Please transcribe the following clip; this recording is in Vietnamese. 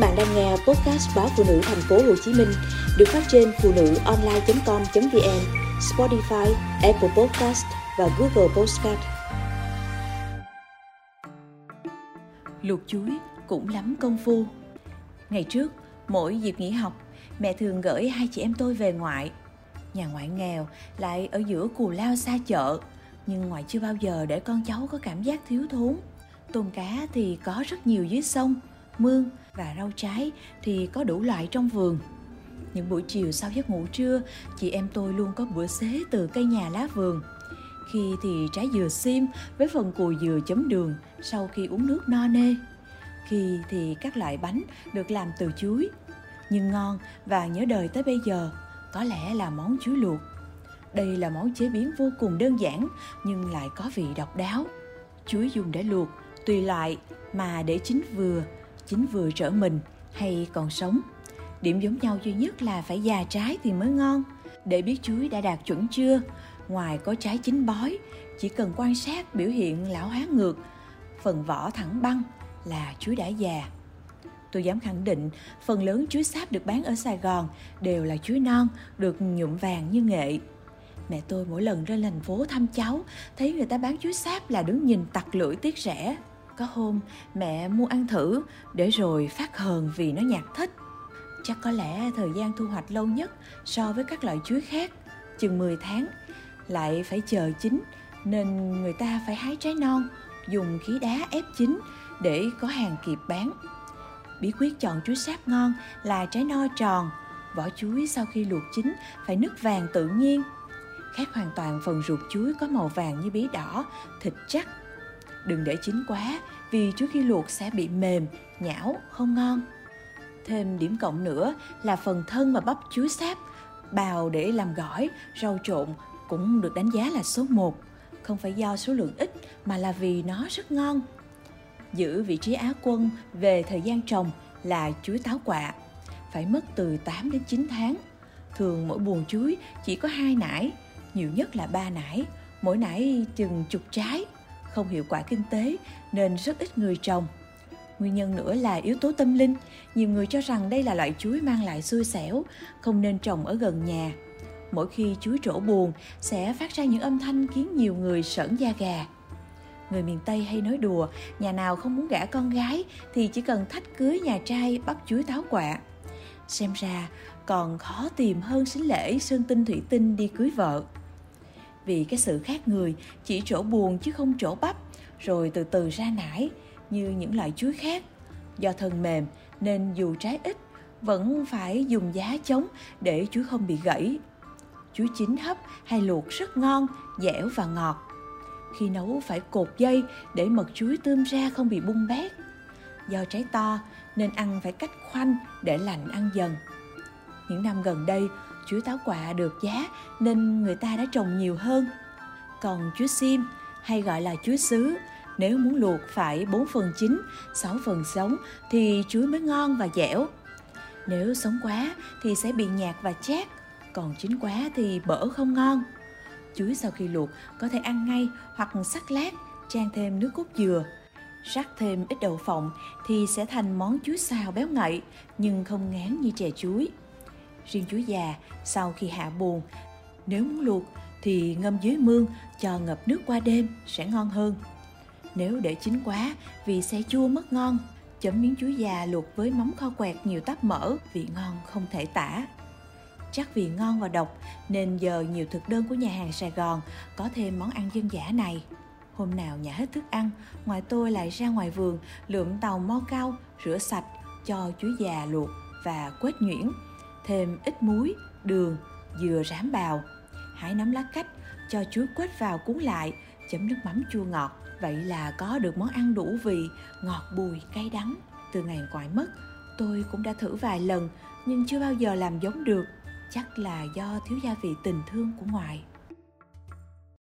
bạn đang nghe podcast báo phụ nữ thành phố Hồ Chí Minh được phát trên phụ nữ online.com.vn, Spotify, Apple Podcast và Google Podcast. Luộc chuối cũng lắm công phu. Ngày trước, mỗi dịp nghỉ học, mẹ thường gửi hai chị em tôi về ngoại. Nhà ngoại nghèo lại ở giữa cù lao xa chợ, nhưng ngoại chưa bao giờ để con cháu có cảm giác thiếu thốn. Tôm cá thì có rất nhiều dưới sông, mương và rau trái thì có đủ loại trong vườn. Những buổi chiều sau giấc ngủ trưa, chị em tôi luôn có bữa xế từ cây nhà lá vườn. Khi thì trái dừa xiêm với phần cùi dừa chấm đường sau khi uống nước no nê. Khi thì các loại bánh được làm từ chuối. Nhưng ngon và nhớ đời tới bây giờ có lẽ là món chuối luộc. Đây là món chế biến vô cùng đơn giản nhưng lại có vị độc đáo. Chuối dùng để luộc tùy loại mà để chín vừa chính vừa trở mình hay còn sống. Điểm giống nhau duy nhất là phải già trái thì mới ngon. Để biết chuối đã đạt chuẩn chưa, ngoài có trái chín bói, chỉ cần quan sát biểu hiện lão hóa ngược, phần vỏ thẳng băng là chuối đã già. Tôi dám khẳng định, phần lớn chuối sáp được bán ở Sài Gòn đều là chuối non, được nhuộm vàng như nghệ. Mẹ tôi mỗi lần lên thành phố thăm cháu, thấy người ta bán chuối sáp là đứng nhìn tặc lưỡi tiếc rẻ. Có hôm mẹ mua ăn thử để rồi phát hờn vì nó nhạt thích. Chắc có lẽ thời gian thu hoạch lâu nhất so với các loại chuối khác, chừng 10 tháng, lại phải chờ chín nên người ta phải hái trái non, dùng khí đá ép chín để có hàng kịp bán. Bí quyết chọn chuối sáp ngon là trái no tròn, vỏ chuối sau khi luộc chín phải nứt vàng tự nhiên. Khác hoàn toàn phần ruột chuối có màu vàng như bí đỏ, thịt chắc Đừng để chín quá vì trước khi luộc sẽ bị mềm, nhão, không ngon. Thêm điểm cộng nữa là phần thân và bắp chuối sáp, bào để làm gỏi, rau trộn cũng được đánh giá là số 1. Không phải do số lượng ít mà là vì nó rất ngon. Giữ vị trí Á quân về thời gian trồng là chuối táo quạ. Phải mất từ 8 đến 9 tháng. Thường mỗi buồng chuối chỉ có hai nải, nhiều nhất là ba nải, mỗi nải chừng chục trái không hiệu quả kinh tế nên rất ít người trồng. Nguyên nhân nữa là yếu tố tâm linh. Nhiều người cho rằng đây là loại chuối mang lại xui xẻo, không nên trồng ở gần nhà. Mỗi khi chuối trổ buồn sẽ phát ra những âm thanh khiến nhiều người sởn da gà. Người miền Tây hay nói đùa, nhà nào không muốn gả con gái thì chỉ cần thách cưới nhà trai bắt chuối táo quạ. Xem ra còn khó tìm hơn sính lễ sơn tinh thủy tinh đi cưới vợ vì cái sự khác người, chỉ chỗ buồn chứ không chỗ bắp, rồi từ từ ra nải như những loại chuối khác. Do thân mềm nên dù trái ít, vẫn phải dùng giá chống để chuối không bị gãy. Chuối chín hấp hay luộc rất ngon, dẻo và ngọt. Khi nấu phải cột dây để mật chuối tươm ra không bị bung bét. Do trái to nên ăn phải cách khoanh để lành ăn dần. Những năm gần đây chuối táo quạ được giá nên người ta đã trồng nhiều hơn. Còn chuối xiêm hay gọi là chuối sứ, nếu muốn luộc phải 4 phần chín, 6 phần sống thì chuối mới ngon và dẻo. Nếu sống quá thì sẽ bị nhạt và chát, còn chín quá thì bở không ngon. Chuối sau khi luộc có thể ăn ngay hoặc sắc lát, trang thêm nước cốt dừa. Rắc thêm ít đậu phộng thì sẽ thành món chuối xào béo ngậy nhưng không ngán như chè chuối. Riêng chuối già, sau khi hạ buồn, nếu muốn luộc thì ngâm dưới mương cho ngập nước qua đêm sẽ ngon hơn. Nếu để chín quá vì sẽ chua mất ngon, chấm miếng chuối già luộc với mắm kho quẹt nhiều tắp mỡ, vị ngon không thể tả. Chắc vì ngon và độc nên giờ nhiều thực đơn của nhà hàng Sài Gòn có thêm món ăn dân dã này. Hôm nào nhà hết thức ăn, ngoài tôi lại ra ngoài vườn lượm tàu mo cao, rửa sạch, cho chuối già luộc và quết nhuyễn thêm ít muối, đường, dừa rám bào. Hãy nắm lá cách, cho chuối quết vào cuốn lại, chấm nước mắm chua ngọt. Vậy là có được món ăn đủ vị, ngọt bùi, cay đắng. Từ ngày ngoại mất, tôi cũng đã thử vài lần nhưng chưa bao giờ làm giống được. Chắc là do thiếu gia vị tình thương của ngoại.